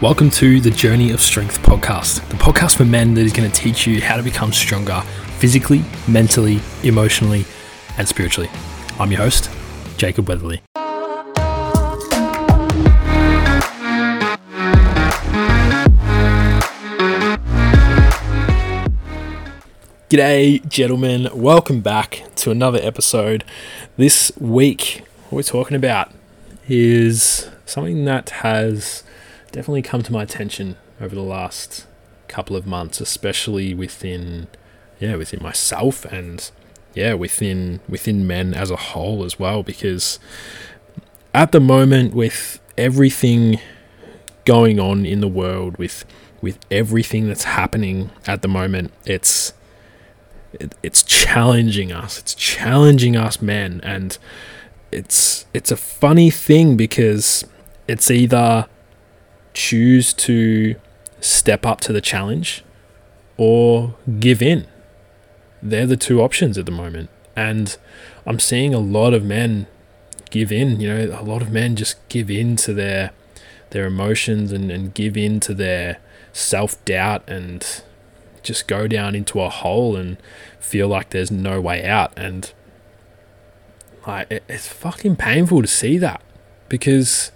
Welcome to the Journey of Strength podcast, the podcast for men that is going to teach you how to become stronger physically, mentally, emotionally, and spiritually. I'm your host, Jacob Weatherley. G'day, gentlemen. Welcome back to another episode. This week, what we're talking about is something that has definitely come to my attention over the last couple of months, especially within yeah, within myself and yeah, within within men as a whole as well because at the moment with everything going on in the world with with everything that's happening at the moment, it's it, it's challenging us. It's challenging us men and it's it's a funny thing because it's either choose to step up to the challenge or give in. They're the two options at the moment. And I'm seeing a lot of men give in, you know, a lot of men just give in to their their emotions and, and give in to their self doubt and just go down into a hole and feel like there's no way out. And like it, it's fucking painful to see that because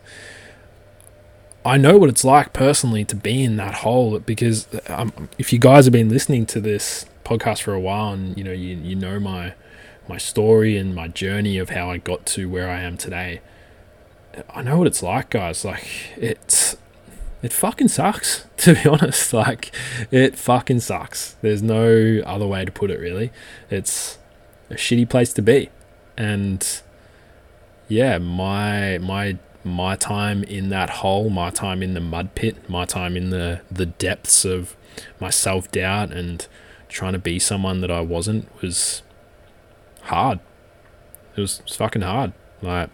I know what it's like personally to be in that hole because um, if you guys have been listening to this podcast for a while and you know you, you know my my story and my journey of how I got to where I am today I know what it's like guys. Like it's it fucking sucks to be honest. Like it fucking sucks. There's no other way to put it really. It's a shitty place to be. And yeah my my my time in that hole, my time in the mud pit, my time in the, the depths of my self doubt and trying to be someone that I wasn't was hard. It was, it was fucking hard. Like,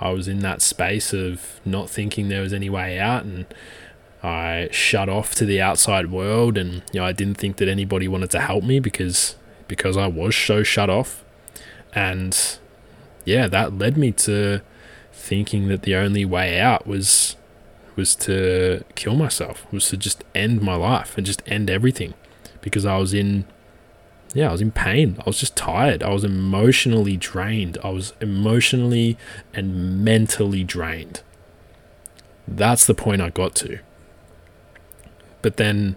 I was in that space of not thinking there was any way out and I shut off to the outside world and you know I didn't think that anybody wanted to help me because because I was so shut off and yeah that led me to thinking that the only way out was was to kill myself, was to just end my life and just end everything because I was in yeah, I was in pain. I was just tired. I was emotionally drained. I was emotionally and mentally drained. That's the point I got to. But then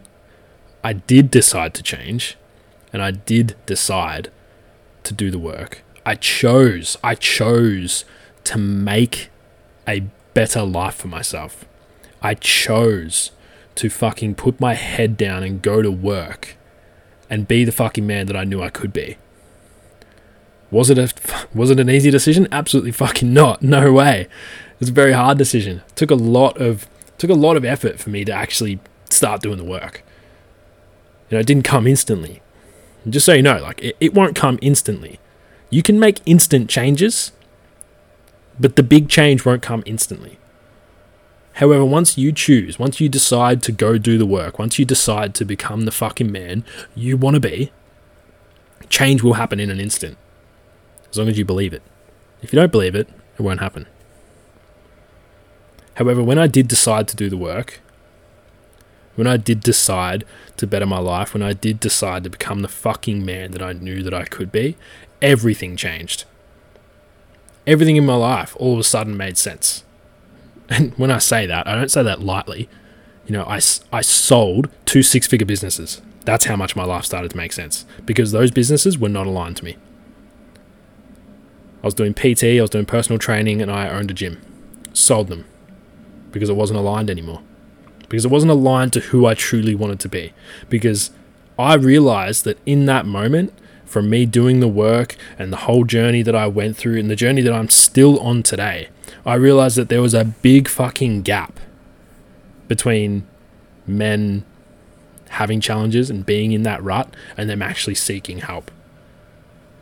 I did decide to change and I did decide to do the work. I chose, I chose to make a better life for myself. I chose to fucking put my head down and go to work and be the fucking man that I knew I could be. Was it a was it an easy decision? Absolutely fucking not. No way. It was a very hard decision. It took a lot of took a lot of effort for me to actually start doing the work. You know, it didn't come instantly. And just so you know, like it, it won't come instantly. You can make instant changes, but the big change won't come instantly. However, once you choose, once you decide to go do the work, once you decide to become the fucking man you want to be, change will happen in an instant. As long as you believe it. If you don't believe it, it won't happen. However, when I did decide to do the work, when I did decide to better my life, when I did decide to become the fucking man that I knew that I could be, everything changed everything in my life all of a sudden made sense. And when I say that, I don't say that lightly. You know, I, I sold two six figure businesses. That's how much my life started to make sense because those businesses were not aligned to me. I was doing PT, I was doing personal training, and I owned a gym. Sold them because it wasn't aligned anymore. Because it wasn't aligned to who I truly wanted to be. Because I realized that in that moment, from me doing the work and the whole journey that I went through and the journey that I'm still on today, I realized that there was a big fucking gap between men having challenges and being in that rut and them actually seeking help.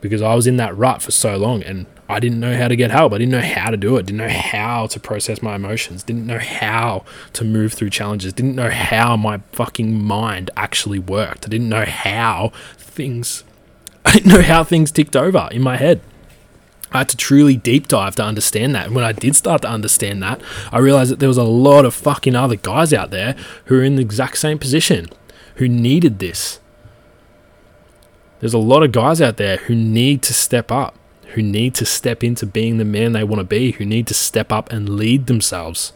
Because I was in that rut for so long and I didn't know how to get help. I didn't know how to do it. Didn't know how to process my emotions. Didn't know how to move through challenges. Didn't know how my fucking mind actually worked. I didn't know how things I didn't know how things ticked over in my head. I had to truly deep dive to understand that. And when I did start to understand that, I realized that there was a lot of fucking other guys out there who are in the exact same position, who needed this. There's a lot of guys out there who need to step up, who need to step into being the man they want to be, who need to step up and lead themselves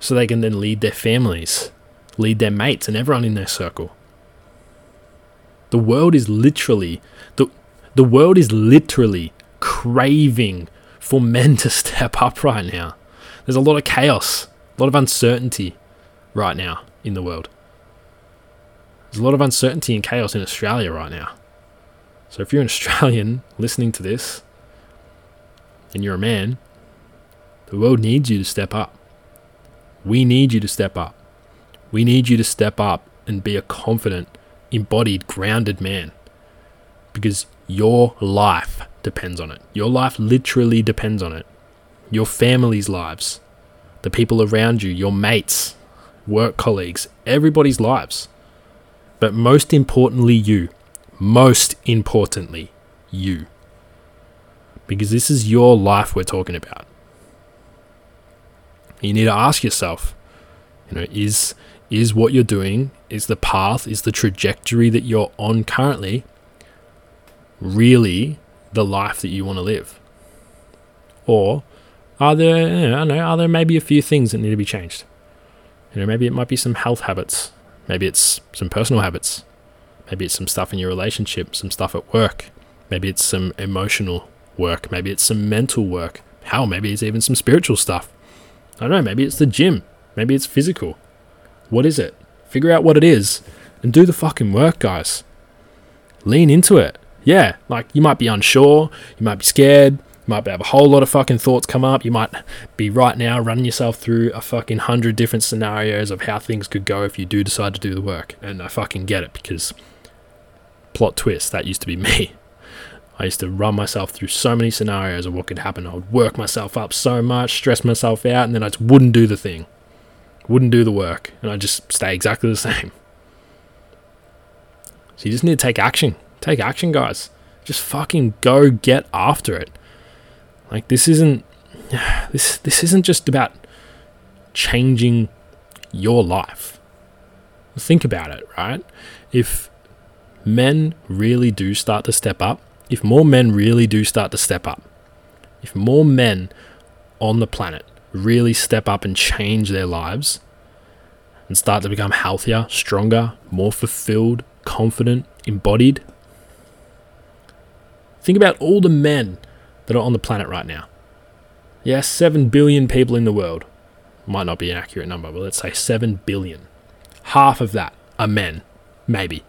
so they can then lead their families, lead their mates, and everyone in their circle. The world is literally the the world is literally craving for men to step up right now. There's a lot of chaos, a lot of uncertainty right now in the world. There's a lot of uncertainty and chaos in Australia right now. So if you're an Australian listening to this and you're a man, the world needs you to step up. We need you to step up. We need you to step up and be a confident, embodied, grounded man. Because your life depends on it. Your life literally depends on it. Your family's lives, the people around you, your mates, work colleagues, everybody's lives. But most importantly, you. Most importantly, you. Because this is your life we're talking about. You need to ask yourself, you know, is is what you're doing, is the path, is the trajectory that you're on currently really the life that you want to live? Or are there, you know, I know, are there maybe a few things that need to be changed? You know, maybe it might be some health habits, maybe it's some personal habits, maybe it's some stuff in your relationship, some stuff at work, maybe it's some emotional work, maybe it's some mental work. Hell, maybe it's even some spiritual stuff. I don't know, maybe it's the gym, maybe it's physical. What is it? Figure out what it is and do the fucking work, guys. Lean into it. Yeah, like you might be unsure, you might be scared, you might have a whole lot of fucking thoughts come up. You might be right now running yourself through a fucking hundred different scenarios of how things could go if you do decide to do the work. And I fucking get it because plot twist, that used to be me. I used to run myself through so many scenarios of what could happen. I would work myself up so much, stress myself out, and then I just wouldn't do the thing. Wouldn't do the work. And I'd just stay exactly the same. So you just need to take action. Take action, guys. Just fucking go get after it. Like this isn't this this isn't just about changing your life. Think about it, right? If men really do start to step up, if more men really do start to step up, if more men on the planet really step up and change their lives and start to become healthier, stronger, more fulfilled, confident, embodied, think about all the men that are on the planet right now. Yes, 7 billion people in the world. Might not be an accurate number, but let's say 7 billion. Half of that are men, maybe.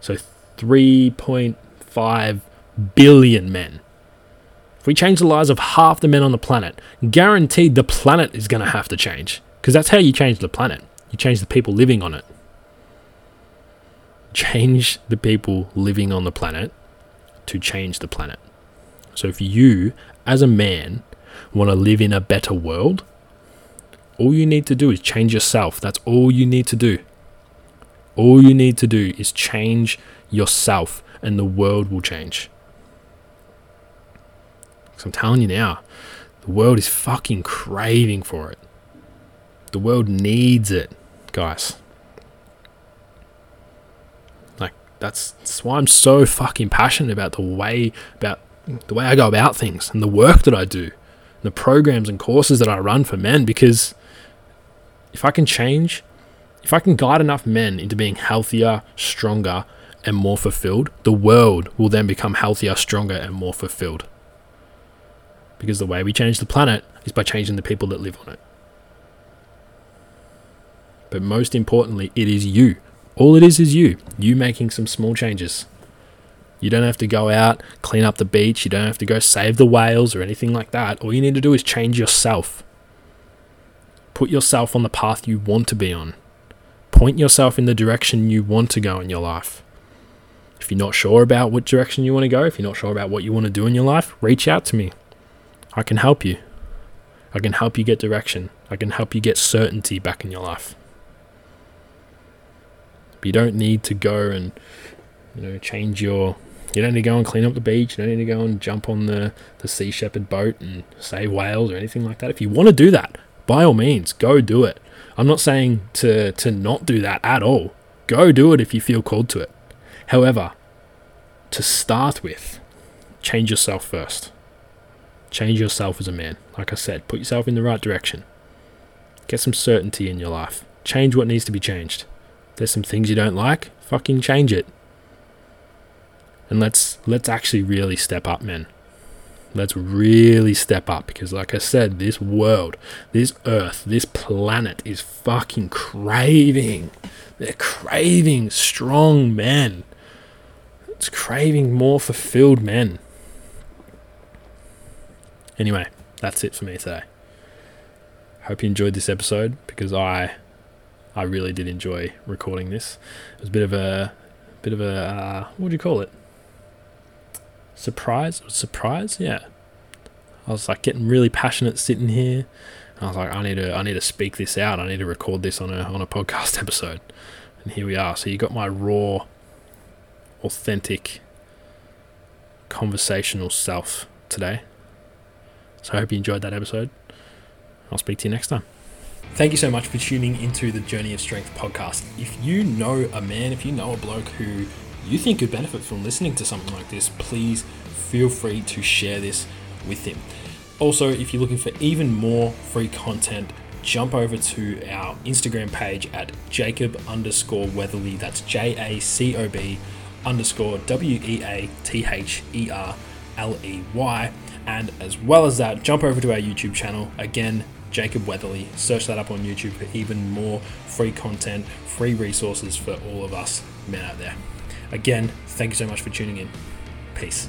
So 3.5 billion men. If we change the lives of half the men on the planet, guaranteed the planet is going to have to change. Because that's how you change the planet. You change the people living on it. Change the people living on the planet to change the planet. So if you, as a man, want to live in a better world, all you need to do is change yourself. That's all you need to do. All you need to do is change yourself and the world will change. Because I'm telling you now, the world is fucking craving for it. The world needs it, guys. Like that's, that's why I'm so fucking passionate about the way about the way I go about things and the work that I do, and the programs and courses that I run for men because if I can change, if I can guide enough men into being healthier, stronger, and more fulfilled, the world will then become healthier, stronger, and more fulfilled. Because the way we change the planet is by changing the people that live on it. But most importantly, it is you. All it is is you. You making some small changes. You don't have to go out, clean up the beach. You don't have to go save the whales or anything like that. All you need to do is change yourself. Put yourself on the path you want to be on. Point yourself in the direction you want to go in your life. If you're not sure about what direction you want to go, if you're not sure about what you want to do in your life, reach out to me. I can help you. I can help you get direction. I can help you get certainty back in your life. But you don't need to go and you know change your You don't need to go and clean up the beach. You don't need to go and jump on the, the Sea Shepherd boat and save whales or anything like that. If you want to do that, by all means, go do it. I'm not saying to, to not do that at all. Go do it if you feel called to it. However, to start with, change yourself first. Change yourself as a man. Like I said, put yourself in the right direction. Get some certainty in your life. Change what needs to be changed. There's some things you don't like, fucking change it. And let's let's actually really step up, men. Let's really step up because like I said, this world, this earth, this planet is fucking craving. They're craving strong men. It's craving more fulfilled men. Anyway, that's it for me today. Hope you enjoyed this episode because I I really did enjoy recording this. It was a bit of a bit of a uh, what do you call it? Surprise? Surprise? Yeah. I was like getting really passionate sitting here. I was like, I need to I need to speak this out. I need to record this on a on a podcast episode. And here we are. So you got my raw, authentic, conversational self today. So I hope you enjoyed that episode. I'll speak to you next time. Thank you so much for tuning into the Journey of Strength podcast. If you know a man, if you know a bloke who you think could benefit from listening to something like this, please feel free to share this with him. Also, if you're looking for even more free content, jump over to our Instagram page at Jacob underscore Weatherley. That's J A C O B underscore W E A T H E R L E Y and as well as that, jump over to our YouTube channel. Again, Jacob Weatherley. Search that up on YouTube for even more free content, free resources for all of us men out there. Again, thank you so much for tuning in. Peace.